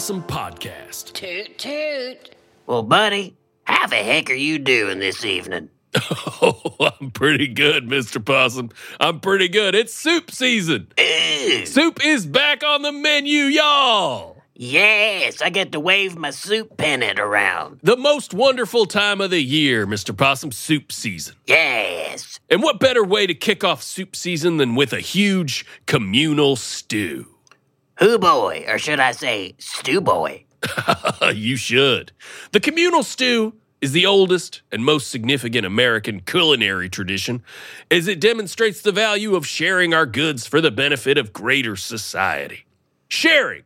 Possum Podcast. Toot toot. Well, buddy, how the heck are you doing this evening? Oh, I'm pretty good, Mr. Possum. I'm pretty good. It's soup season. Ew. Soup is back on the menu, y'all. Yes, I get to wave my soup pennant around. The most wonderful time of the year, Mr. Possum, soup season. Yes. And what better way to kick off soup season than with a huge communal stew? Who boy, or should I say, stew boy? you should. The communal stew is the oldest and most significant American culinary tradition, as it demonstrates the value of sharing our goods for the benefit of greater society. Sharing,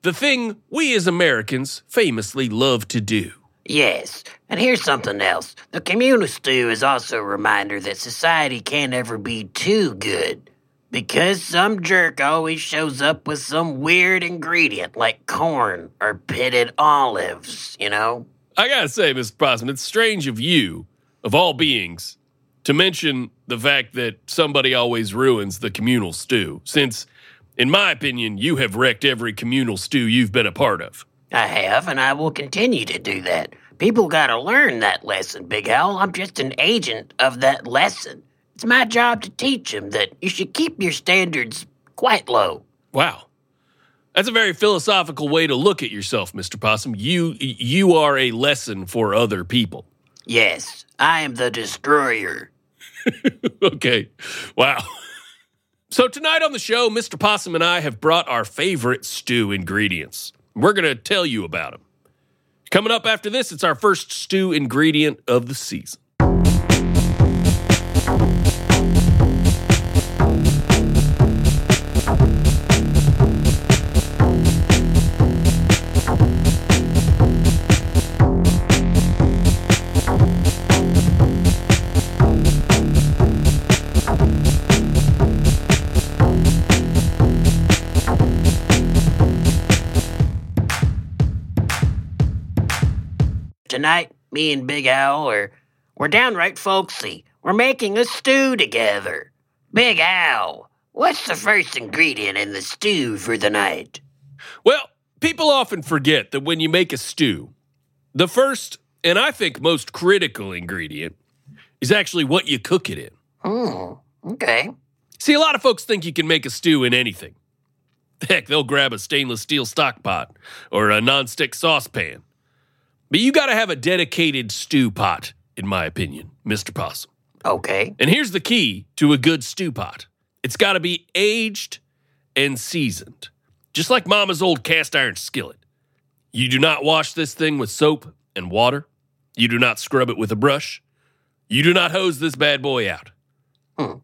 the thing we as Americans famously love to do. Yes, and here's something else. The communal stew is also a reminder that society can't ever be too good. Because some jerk always shows up with some weird ingredient like corn or pitted olives, you know? I gotta say, Mr. Possum, it's strange of you, of all beings, to mention the fact that somebody always ruins the communal stew, since, in my opinion, you have wrecked every communal stew you've been a part of. I have, and I will continue to do that. People gotta learn that lesson, Big Al. I'm just an agent of that lesson. It's my job to teach them that you should keep your standards quite low. Wow. That's a very philosophical way to look at yourself, Mr. Possum. You you are a lesson for other people. Yes, I am the destroyer. okay. Wow. So tonight on the show, Mr. Possum and I have brought our favorite stew ingredients. We're going to tell you about them. Coming up after this, it's our first stew ingredient of the season. Tonight, me and Big Al are we're downright folksy. We're making a stew together. Big Al, what's the first ingredient in the stew for the night? Well, people often forget that when you make a stew, the first and I think most critical ingredient is actually what you cook it in. Hmm. Okay. See, a lot of folks think you can make a stew in anything. Heck, they'll grab a stainless steel stock pot or a nonstick saucepan. But you got to have a dedicated stew pot, in my opinion, Mr. Possum. Okay. And here's the key to a good stew pot it's got to be aged and seasoned, just like Mama's old cast iron skillet. You do not wash this thing with soap and water. You do not scrub it with a brush. You do not hose this bad boy out. Hmm.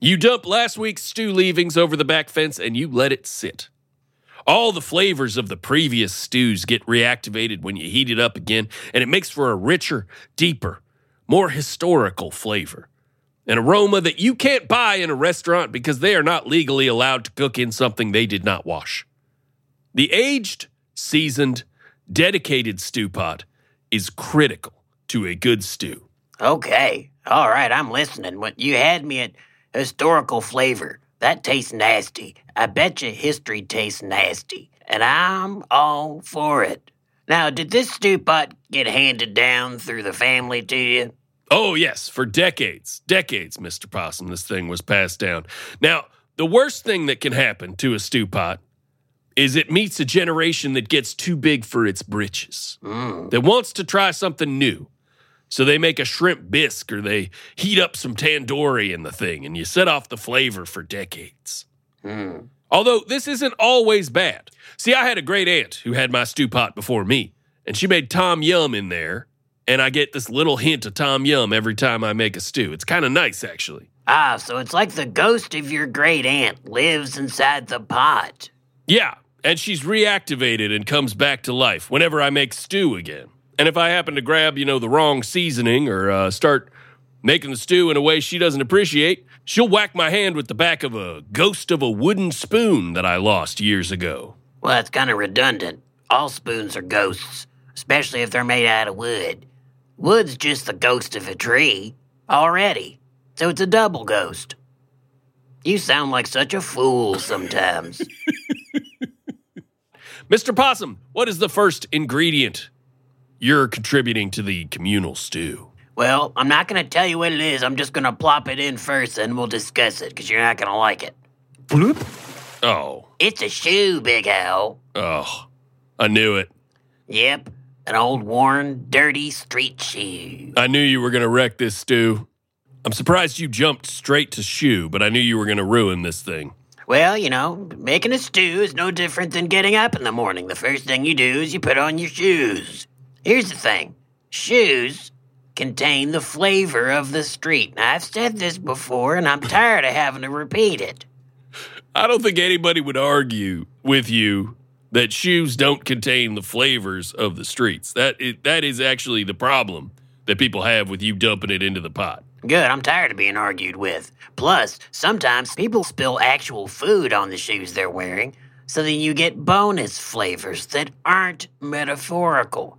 You dump last week's stew leavings over the back fence and you let it sit. All the flavors of the previous stews get reactivated when you heat it up again, and it makes for a richer, deeper, more historical flavor. An aroma that you can't buy in a restaurant because they are not legally allowed to cook in something they did not wash. The aged, seasoned, dedicated stew pot is critical to a good stew. Okay. All right, I'm listening. What you had me at historical flavor. That tastes nasty. I bet you history tastes nasty. And I'm all for it. Now, did this stew pot get handed down through the family to you? Oh, yes, for decades, decades, Mr. Possum, this thing was passed down. Now, the worst thing that can happen to a stew pot is it meets a generation that gets too big for its britches, Mm. that wants to try something new. So they make a shrimp bisque or they heat up some tandoori in the thing and you set off the flavor for decades. Mm. Although this isn't always bad. See, I had a great aunt who had my stew pot before me, and she made Tom Yum in there, and I get this little hint of Tom Yum every time I make a stew. It's kind of nice, actually. Ah, so it's like the ghost of your great aunt lives inside the pot. Yeah, and she's reactivated and comes back to life whenever I make stew again. And if I happen to grab, you know, the wrong seasoning or uh, start making the stew in a way she doesn't appreciate, she'll whack my hand with the back of a ghost of a wooden spoon that I lost years ago. Well, that's kind of redundant. All spoons are ghosts, especially if they're made out of wood. Wood's just the ghost of a tree already, so it's a double ghost. You sound like such a fool sometimes. Mr. Possum, what is the first ingredient you're contributing to the communal stew? Well, I'm not going to tell you what it is. I'm just going to plop it in first and we'll discuss it because you're not going to like it. Bloop. Oh, It's a shoe, Big Al. oh, I knew it. Yep, an old worn, dirty street shoe. I knew you were going to wreck this stew. I'm surprised you jumped straight to shoe, but I knew you were going to ruin this thing. Well, you know, making a stew is no different than getting up in the morning. The first thing you do is you put on your shoes. Here's the thing shoes contain the flavor of the street. Now, I've said this before, and I'm tired of having to repeat it. I don't think anybody would argue with you that shoes don't contain the flavors of the streets. That is, that is actually the problem that people have with you dumping it into the pot. Good, I'm tired of being argued with. Plus, sometimes people spill actual food on the shoes they're wearing, so then you get bonus flavors that aren't metaphorical.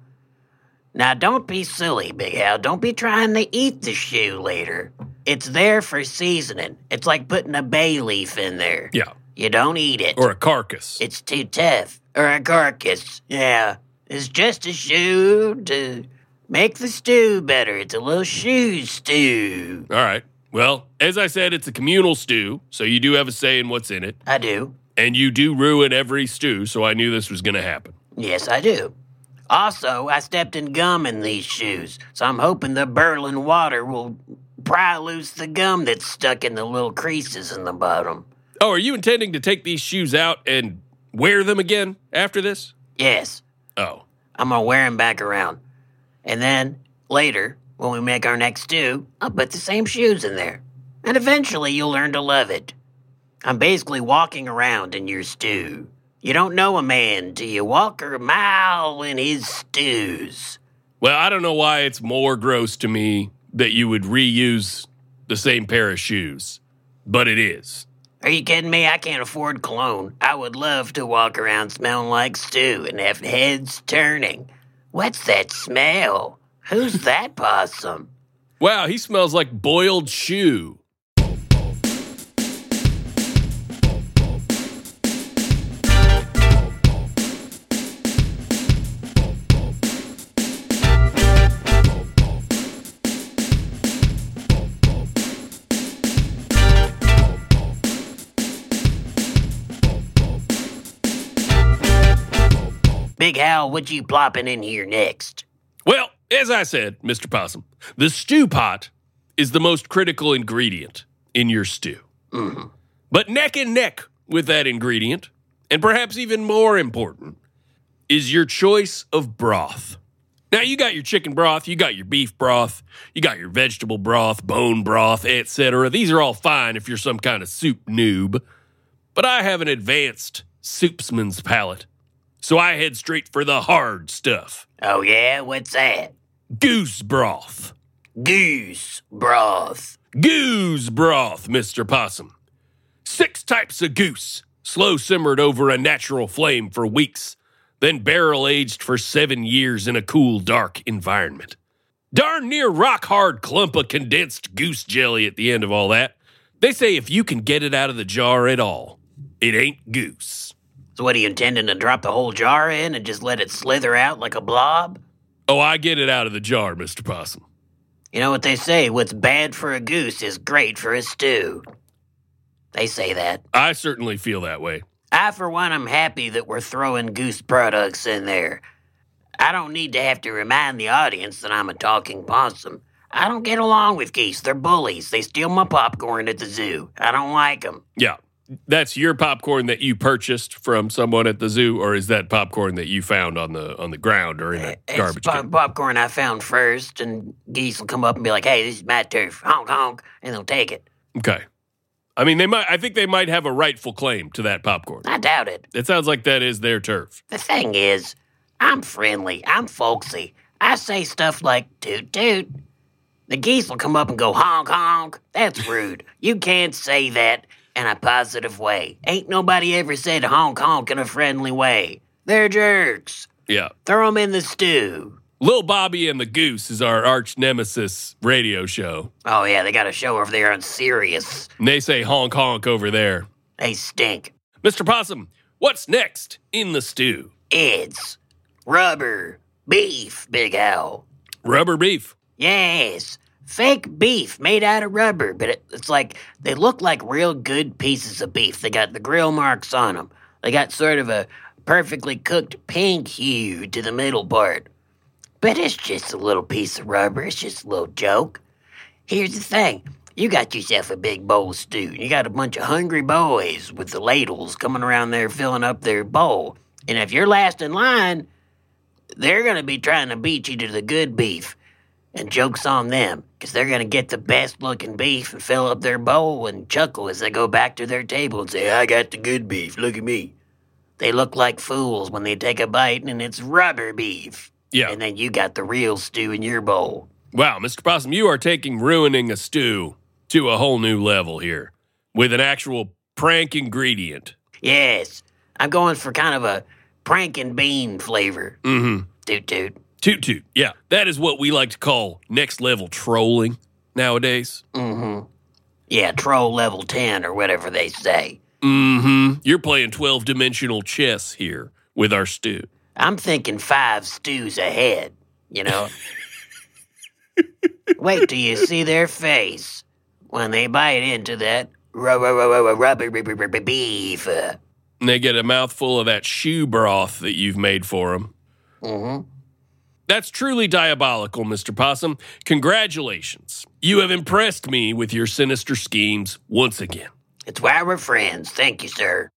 Now, don't be silly, Big Al. Don't be trying to eat the shoe later. It's there for seasoning. It's like putting a bay leaf in there. Yeah, You don't eat it. or a carcass. It's too tough. Or a carcass. Yeah. It's just a shoe to make the stew better. It's a little shoe stew. All right. Well, as I said, it's a communal stew, so you do have a say in what's in it, I do. and you do ruin every stew, so I knew this was going to happen. Yes, I do. Also, I stepped in gum in these shoes, so I'm hoping the Berlin water will pry loose the gum that's stuck in the little creases in the bottom. Oh, are you intending to take these shoes out and wear them again after this? Yes, Oh, I'm gonna wear them back around. And then, later, when we make our next stew, I'll put the same shoes in there. And eventually you'll learn to love it. I'm basically walking around in your stew. You don't know a man till you walk a mile in his stews. well, I don't know why it's more gross to me that you would reuse the same pair of shoes, but it is. Are you kidding me? I can't afford cologne. I would love to walk around smelling like stew and have heads turning. What's that smell? Who's that possum? Wow, he smells like boiled shoe. Big Hal, what you plopping in here next? Well, as I said, Mr. Possum, the stew pot is the most critical ingredient in your stew. Mm-hmm. But neck and neck with that ingredient, and perhaps even more important, is your choice of broth. Now, you got your chicken broth, you got your beef broth, you got your vegetable broth, bone broth, etc. These are all fine if you're some kind of soup noob. But I have an advanced soupsman's palate, so I head straight for the hard stuff Oh, yeah? What's that? goose broth. Goose broth. Goose broth, Mr. Possum. Six types of goose, slow simmered over a natural flame for weeks, then barrel aged for seven years in a cool, dark environment. Darn near rock hard clump of condensed goose jelly at the end of all that. They say if you can get it out of the jar at all, it ain't goose. So, what are you intending to drop the whole jar in and just let it slither out like a blob? Oh, I get it out of the jar, Mr. Possum. You know what they say? What's bad for a goose is great for a stew. They say that. I certainly feel that way. I, for one, am happy that we're throwing goose products in there. I don't need to have to remind the audience that I'm a talking possum. I don't get along with geese. They're bullies. They steal my popcorn at the zoo. I don't like them. Yeah. That's your popcorn that you purchased from someone at the zoo, or is that popcorn that you found on the on the ground or in a It's garbage pop- can? popcorn I found first, and geese will come up and be like, hey, this is my turf. Honk, honk. And they'll take it. Okay. I mean, they might. I think they might have a rightful claim to that popcorn. I doubt it. It sounds like that is their turf. The thing is, I'm friendly. I'm folksy. I say stuff like toot toot. The geese will come up and go honk honk. That's rude. You can't say that in a positive way. Ain't nobody ever said honk honk in a friendly way. They're jerks. Yeah. Throw them in the stew. Lil Bobby and the Goose is our arch nemesis radio show. Oh yeah, they got a show over there on Sirius. And they say honk honk over there. They stink. Mr. Possum, what's next in the stew? It's rubber beef, Big Al. Rubber beef. Yes, fake beef made out of rubber, but it, it's like they look like real good pieces of beef. They got the grill marks on them. They got sort of a perfectly cooked pink hue to the middle part. But it's just a little piece of rubber. It's just a little joke. Here's the thing. You got yourself a big bowl of stew. You got a bunch of hungry boys with the ladles coming around there filling up their bowl. And if you're last in line, they're going to be trying to beat you to the good beef. And joke's on them, because they're going to get the best looking beef and fill up their bowl and chuckle as they go back to their table and say, I got the good beef, look at me. They look like fools when they take a bite and it's rubber beef. Yeah. And then you got the real stew in your bowl. Wow, Mr. Possum, you are taking ruining a stew to a whole new level here with an actual prank ingredient. Yes, I'm going for kind of a prank and bean flavor. Mm-hmm. Toot toot. Toot toot. Yeah, that is what we like to call next level trolling nowadays. Mm-hmm. Yeah, troll level 10 or whatever they say. Mm-hmm. You're playing 12 dimensional chess here with our stew. I'm thinking five stews ahead, you know? Wait till you see their face when they bite into that rubber beef. And they get a mouthful of that shoe broth that you've made for them. Mm-hmm. That's truly diabolical, Mr. Possum. Congratulations. You have impressed me with your sinister schemes once again. It's why we're friends. Thank you, sir.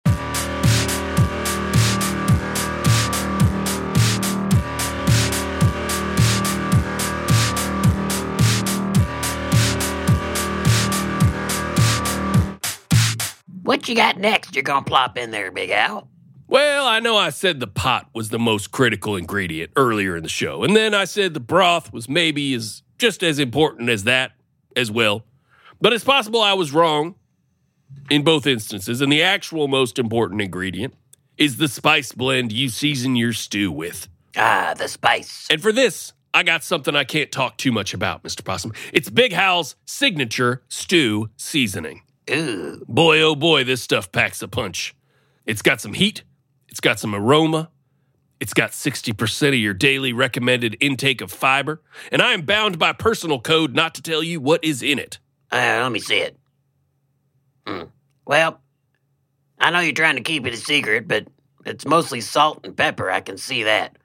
What you got next you're gonna plop in there, Big Al? Well, I know I said the pot was the most critical ingredient earlier in the show, and then I said the broth was maybe as just as important as that as well. But it's possible I was wrong in both instances, and the actual most important ingredient is the spice blend you season your stew with. Ah, the spice. And for this, I got something I can't talk too much about, Mr. Possum. It's Big Hal's signature stew seasoning. Ooh. Boy, oh boy, this stuff packs a punch. It's got some heat, it's got some aroma, it's got 60% of your daily recommended intake of fiber, and I am bound by personal code not to tell you what is in it. Uh, let me see it. Hmm. Well, I know you're trying to keep it a secret, but it's mostly salt and pepper. I can see that.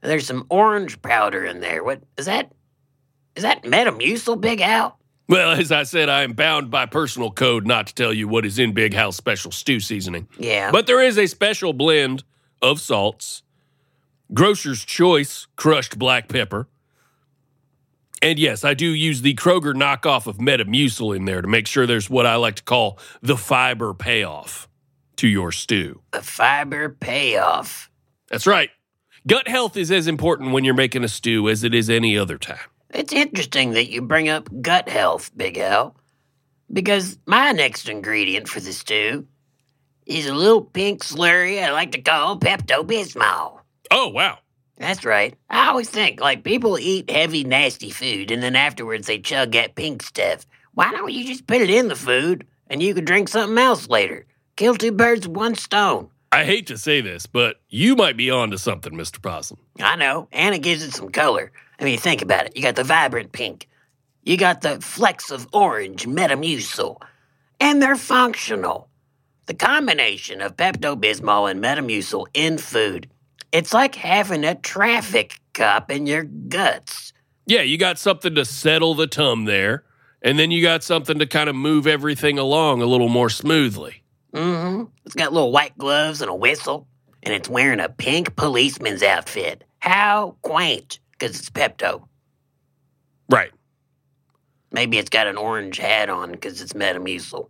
There's some orange powder in there. What is that? Is that Metamucil, Big Al? Well, as I said, I am bound by personal code not to tell you what is in Big Hal's special stew seasoning. Yeah. But there is a special blend of salts, grocer's choice crushed black pepper. And yes, I do use the Kroger knockoff of Metamucil in there to make sure there's what I like to call the fiber payoff to your stew. the fiber payoff. That's right. Gut health is as important when you're making a stew as it is any other time. It's interesting that you bring up gut health, Big Al, because my next ingredient for the stew is a little pink slurry I like to call Pepto Bismol. Oh, wow. That's right. I always think like people eat heavy, nasty food and then afterwards they chug that pink stuff. Why don't you just put it in the food and you could drink something else later? Kill two birds with one stone. I hate to say this, but you might be onto something, Mr. Possum. I know, and it gives it some color. I mean, think about it. You got the vibrant pink, you got the flecks of orange Metamucil, and they're functional. The combination of Pepto Bismol and Metamucil in food, it's like having a traffic cop in your guts. Yeah, you got something to settle the tum there, and then you got something to kind of move everything along a little more smoothly. Mm-hmm. It's got little white gloves and a whistle, and it's wearing a pink policeman's outfit. How quaint, because it's Pepto. Right. Maybe it's got an orange hat on because it's Metamucil.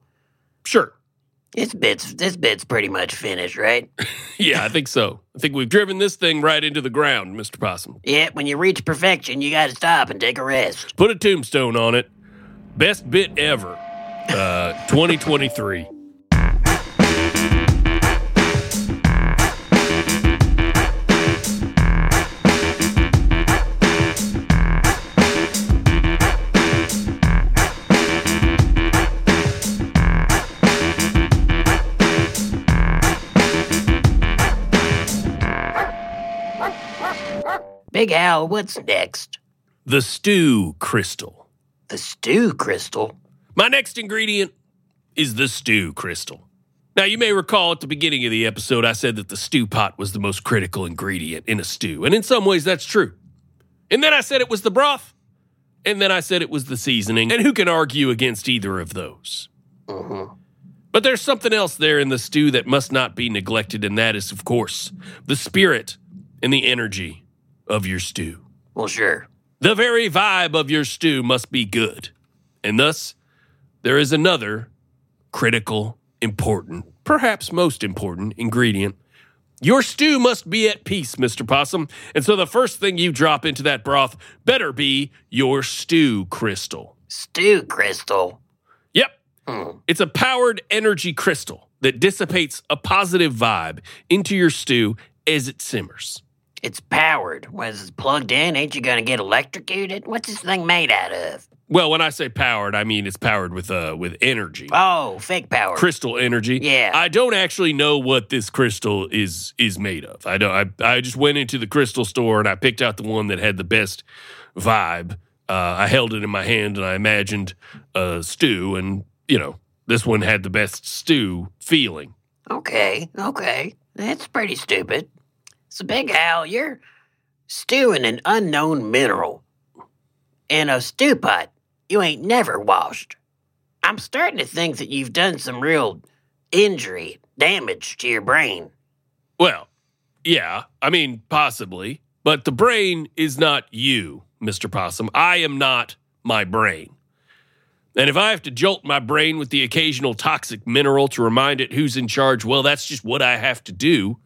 Sure. This bit's this bit's pretty much finished, right? Yeah, I think so. I think we've driven this thing right into the ground, Mr. Possum. Yeah, when you reach perfection, you gotta stop and take a rest. Put a tombstone on it. Best bit ever. Uh, 2023. Al, what's next? The stew crystal. The stew crystal? My next ingredient is the stew crystal. Now, you may recall at the beginning of the episode, I said that the stew pot was the most critical ingredient in a stew. And in some ways, that's true. And then I said it was the broth. And then I said it was the seasoning. And who can argue against either of those? Mm-hmm. But there's something else there in the stew that must not be neglected, and that is, of course, the spirit and the energy of your stew. Well, sure. The very vibe of your stew must be good. And thus, there is another critical, important, perhaps most important ingredient. Your stew must be at peace, Mr. Possum. And so the first thing you drop into that broth better be your stew crystal. Stew crystal? Yep. Hmm. It's a powered energy crystal that dissipates a positive vibe into your stew as it simmers. It's powered. Was it plugged in? Ain't you gonna get electrocuted? What's this thing made out of? Well, when I say powered, I mean it's powered with uh with energy. Oh, fake power. Crystal energy. Yeah. I don't actually know what this crystal is is made of. I don't I I just went into the crystal store and I picked out the one that had the best vibe. Uh, I held it in my hand and I imagined a stew and, you know, this one had the best stew feeling. Okay, okay. That's pretty stupid. So, Big Al, you're stewing an unknown mineral in a stew pot you ain't never washed. I'm starting to think that you've done some real injury, damage to your brain. Well, yeah, I mean, possibly, but the brain is not you, Mr. Possum. I am not my brain. And if I have to jolt my brain with the occasional toxic mineral to remind it who's in charge, well, that's just what I have to do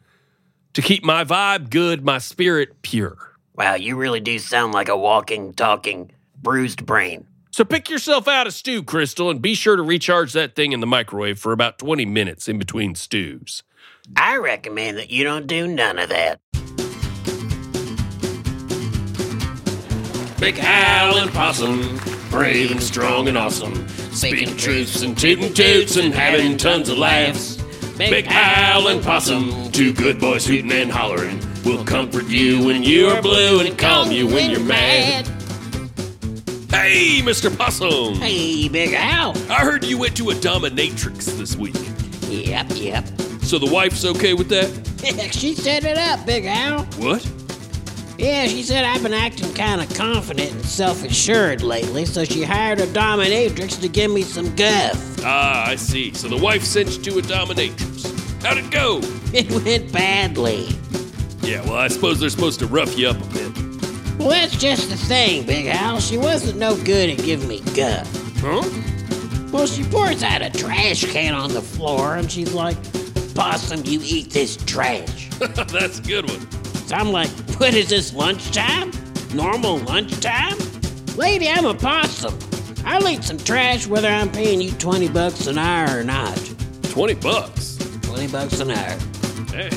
to keep my vibe good, my spirit pure. Wow, you really do sound like a walking, talking, bruised brain. So pick yourself out a stew, Crystal, and be sure to recharge that thing in the microwave for about 20 minutes in between stews. I recommend that you don't do none of that. Big Al and Possum, brave and strong and awesome, speaking truths and tooting toots and having tons of laughs. Big Al and Possum, two good boys hooting and hollering, will comfort you when you are blue and calm you when you're mad. Hey, Mr. Possum! Hey, Big Al. I heard you went to a dominatrix this week. Yep, yep. So the wife's okay with that? she set it up, Big Al. What? Yeah, she said I've been acting kind of confident and self assured lately, so she hired a dominatrix to give me some guff. Ah, I see. So the wife sent you to a dominatrix. How'd it go? It went badly. Yeah, well, I suppose they're supposed to rough you up a bit. Well, that's just the thing, Big Al. She wasn't no good at giving me guff. Huh? Well, she pours out a trash can on the floor and she's like, Possum, you eat this trash. That's a good one. So I'm like, what is this, lunchtime? Normal lunchtime? Lady, I'm a possum. I'll eat some trash whether I'm paying you 20 bucks an hour or not. 20 bucks. 20 bucks an hour. Hey,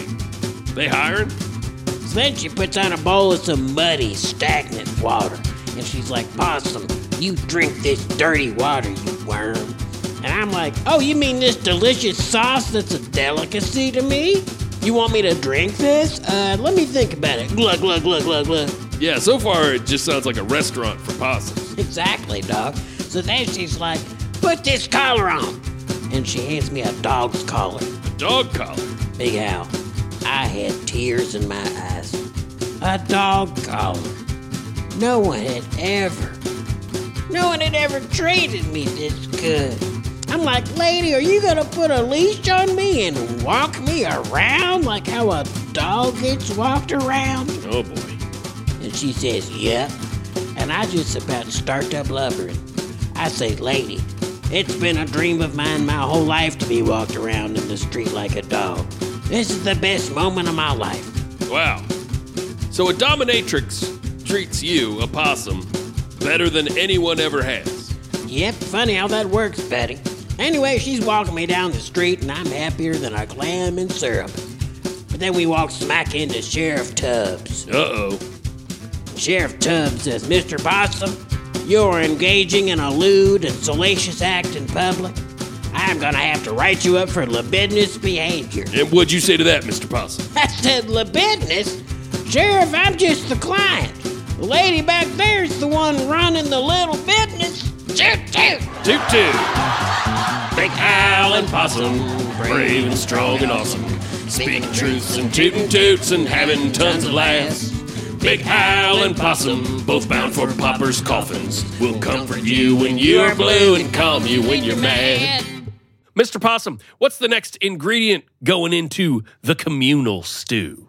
they hiring? So then she puts on a bowl of some muddy, stagnant water. And she's like, Possum, you drink this dirty water, you worm. And I'm like, oh, you mean this delicious sauce that's a delicacy to me? You want me to drink this? Uh, let me think about it. Glug, glug, glug, glug, glug. Yeah, so far it just sounds like a restaurant for possums. Exactly, dog. So then she's like, put this collar on. And she hands me a dog's collar. A dog collar. Big Al, I had tears in my eyes. A dog collar. No one had ever, no one had ever treated me this good. I'm like, lady, are you gonna put a leash on me and walk me around like how a dog gets walked around? Oh boy. And she says, Yep. And I just about start up blubbering. I say, Lady, it's been a dream of mine my whole life to be walked around in the street like a dog. This is the best moment of my life. Wow. So a dominatrix treats you, a possum, better than anyone ever has. Yep, funny how that works, Betty. Anyway, she's walking me down the street, and I'm happier than a clam in syrup. But then we walk smack into Sheriff Tubbs. Uh oh. Sheriff Tubbs says, Mr. Possum, you're engaging in a lewd and salacious act in public. I'm gonna have to write you up for libidinous behavior. And what'd you say to that, Mr. Possum? I said, libidinous? Sheriff, I'm just the client. The lady back there's the one running the little business. Toot toot. Toot toot. Big Al and Possum, brave and strong and awesome. Speaking truths and tooting toots and having tons of laughs. Big Al and Possum, both bound for Popper's coffins, will comfort you when you're blue and calm you when you're mad. Mr. Possum, what's the next ingredient going into the communal stew?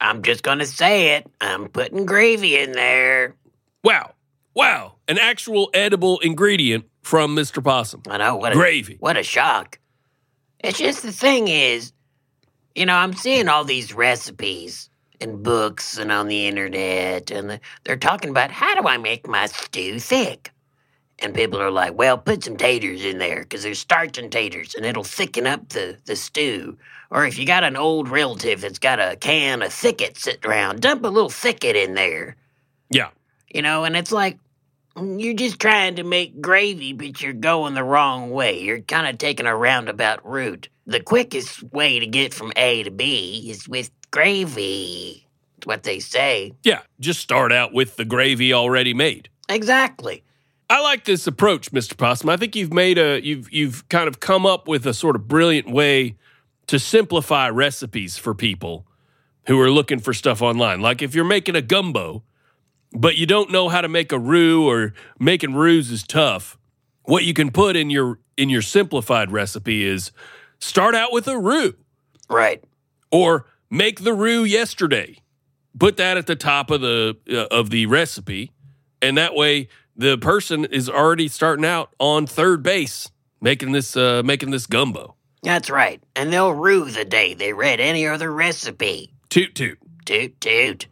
I'm just gonna say it. I'm putting gravy in there. Wow. Wow. An actual edible ingredient from Mr. Possum. I know what a, Gravy. What a shock! It's just the thing is, you know, I'm seeing all these recipes in books and on the internet, and they're talking about how do I make my stew thick. And people are like, well, put some taters in there because there's starch in taters and it'll thicken up the, the stew. Or if you got an old relative that's got a can of Thick-It sitting around, dump a little Thick-It in there. Yeah. You know, and it's like mm, you're just trying to make gravy, but you're going the wrong way. You're kind of taking a roundabout route. The quickest way to get from A to B is with gravy. It's what they say. Yeah. Just start out with the gravy already made. Exactly. I like this approach, Mr. Possum. I think you've made a you've you've kind of come up with a sort of brilliant way to simplify recipes for people who are looking for stuff online. Like if you're making a gumbo, but you don't know how to make a roux or making roux is tough, what you can put in your in your simplified recipe is start out with a roux Right. or make the roux yesterday. Put that at the top of the uh, of the recipe, and that way the person is already starting out on third base making this uh, making this gumbo. That's right. And they'll rue the day they read any other recipe. Toot toot. Toot toot.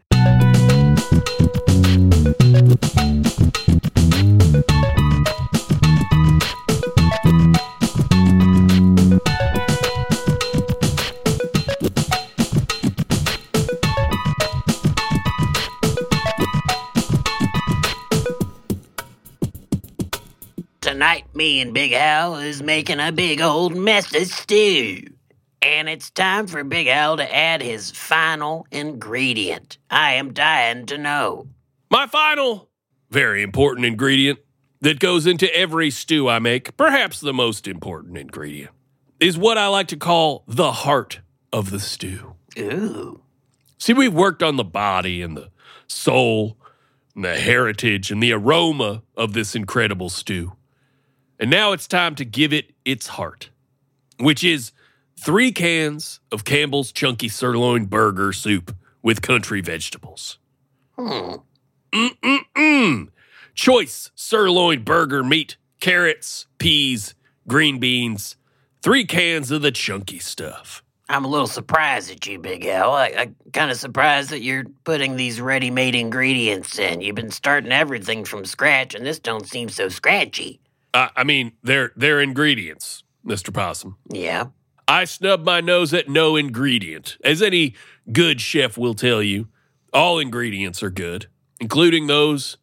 Tonight, me and Big Al is making a big old mess of stew. And it's time for Big Al to add his final ingredient. I am dying to know. My final, very important ingredient that goes into every stew I make, perhaps the most important ingredient, is what I like to call the heart of the stew. Ooh. See, we've worked on the body and the soul and the heritage and the aroma of this incredible stew. And now it's time to give it its heart, which is three cans of Campbell's Chunky Sirloin Burger Soup with country vegetables. Mm-mm-mm. Choice sirloin burger meat, carrots, peas, green beans, three cans of the chunky stuff. I'm a little surprised at you, Big Al. I, kind of surprised that you're putting these ready-made ingredients in. You've been starting everything from scratch, and this don't seem so scratchy. Uh, I mean, they're they're ingredients, Mr. Possum. Yeah. I snub my nose at no ingredient. As any good chef will tell you, all ingredients are good, including those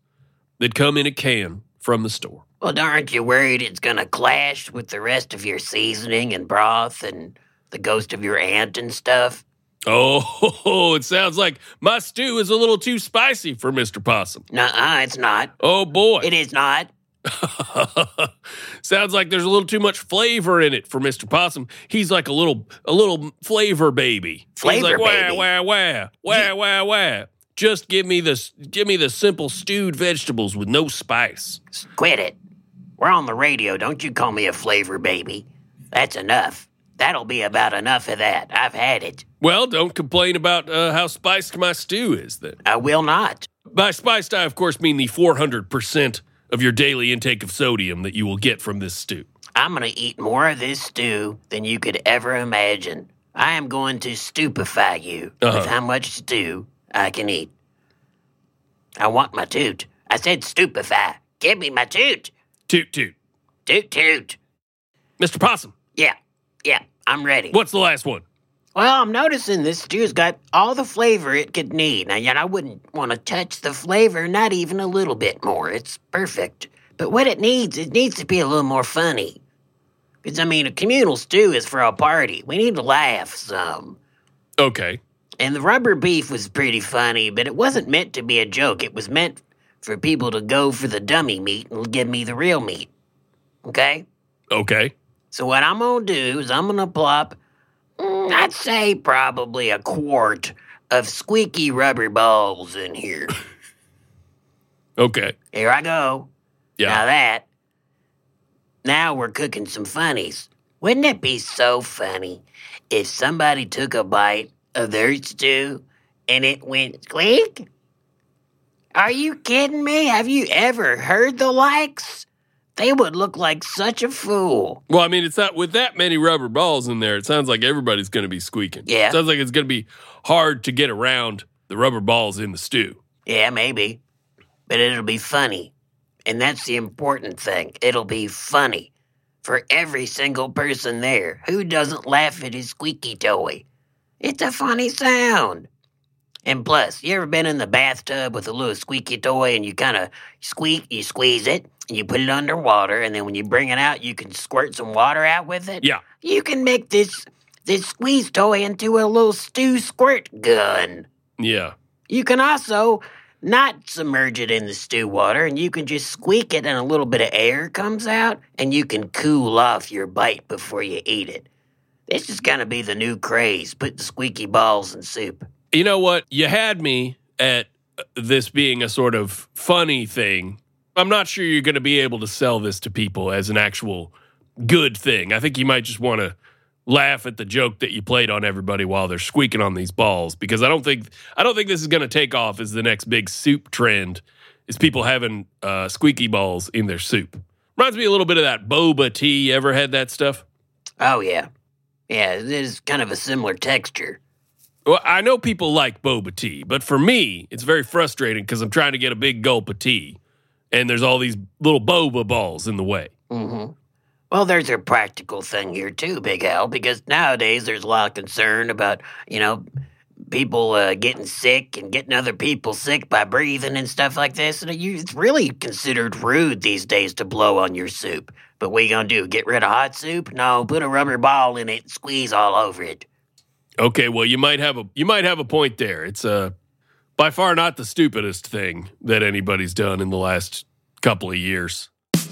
that come in a can from the store. Well, aren't you worried it's gonna clash with the rest of your seasoning and broth and the ghost of your aunt and stuff? Oh, it sounds like my stew is a little too spicy for Mr. Possum. Nuh-uh, it's not. Oh boy. It is not. Sounds like there's a little too much flavor in it for Mr. Possum. He's like a little a little flavor baby. He's Flavor like, wah, baby? wah, wah, wah, wah, wah. Just give me the give me the simple stewed vegetables with no spice. Quit it. We're on the radio. Don't you call me a flavor baby. That's enough. That'll be about enough of that. I've had it. Well, don't complain about uh, how spiced my stew is then. I will not. By spiced, I of course mean the 400% of your daily intake of sodium that you will get from this stew. I'm going to eat more of this stew than you could ever imagine. I am going to stupefy you Uh-huh. with how much stew I can eat. I want my toot. I said stupefy. Give me my toot. Toot toot. Toot toot. Mr. Possum, Yeah, yeah, I'm ready. what's the last one? Well, I'm noticing this stew's got all the flavor it could need. Now, yet I wouldn't want to touch the flavor, not even a little bit more. It's perfect. But what it needs, it needs to be a little more funny. Because, I mean, a communal stew is for a party. We need to laugh some. Okay. And the rubber beef was pretty funny, but it wasn't meant to be a joke. It was meant for people to go for the dummy meat and give me the real meat. Okay? Okay. So what I'm gonna do is I'm gonna plop, mm, I'd say probably a quart of squeaky rubber balls in here. Okay. Here I go. Now that, now we're cooking some funnies. Wouldn't it be so funny if somebody took a bite of their stew and it went squeak? Are you kidding me? Have you ever heard the likes? They would look like such a fool. Well, I mean, it's not with that many rubber balls in there. It sounds like everybody's going to be squeaking. Yeah. sounds like it's going to be hard to get around the rubber balls in the stew. Yeah, maybe. But it'll be funny. And that's the important thing. It'll be funny for every single person there. Who doesn't laugh at his squeaky toy? It's a funny sound. And plus, you ever been in the bathtub with a little squeaky toy and you kind of squeak, you squeeze it, and you put it underwater, and then when you bring it out, you can squirt some water out with it? Yeah. You can make this this squeeze toy into a little stew squirt gun. Yeah. You can also not submerge it in the stew water and you can just squeak it and a little bit of air comes out and you can cool off your bite before you eat it. This is going to be the new craze. Put the squeaky balls in soup. You know what? You had me at this being a sort of funny thing. I'm not sure you're going to be able to sell this to people as an actual good thing. I think you might just want to laugh at the joke that you played on everybody while they're squeaking on these balls because I don't think I don't think this is going to take off as the next big soup trend is people having uh, squeaky balls in their soup. Reminds me a little bit of that boba tea. You ever had that stuff? Oh, yeah. Yeah, it is kind of a similar texture. Well, I know people like boba tea, but for me, it's very frustrating because I'm trying to get a big gulp of tea, and there's all these little boba balls in the way. Mm-hmm. Well, there's a practical thing here too, Big Al, because nowadays there's a lot of concern about, you know, people uh, getting sick and getting other people sick by breathing and stuff like this. And it's really considered rude these days to blow on your soup. But what are you gonna do? Get rid of hot soup? No, put a rubber ball in it and squeeze all over it. Okay, well, you might have a you might have a point there. It's uh, by far not the stupidest thing that anybody's done in the last couple of years. The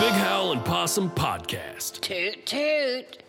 Big Howl and Possum Podcast. Toot toot.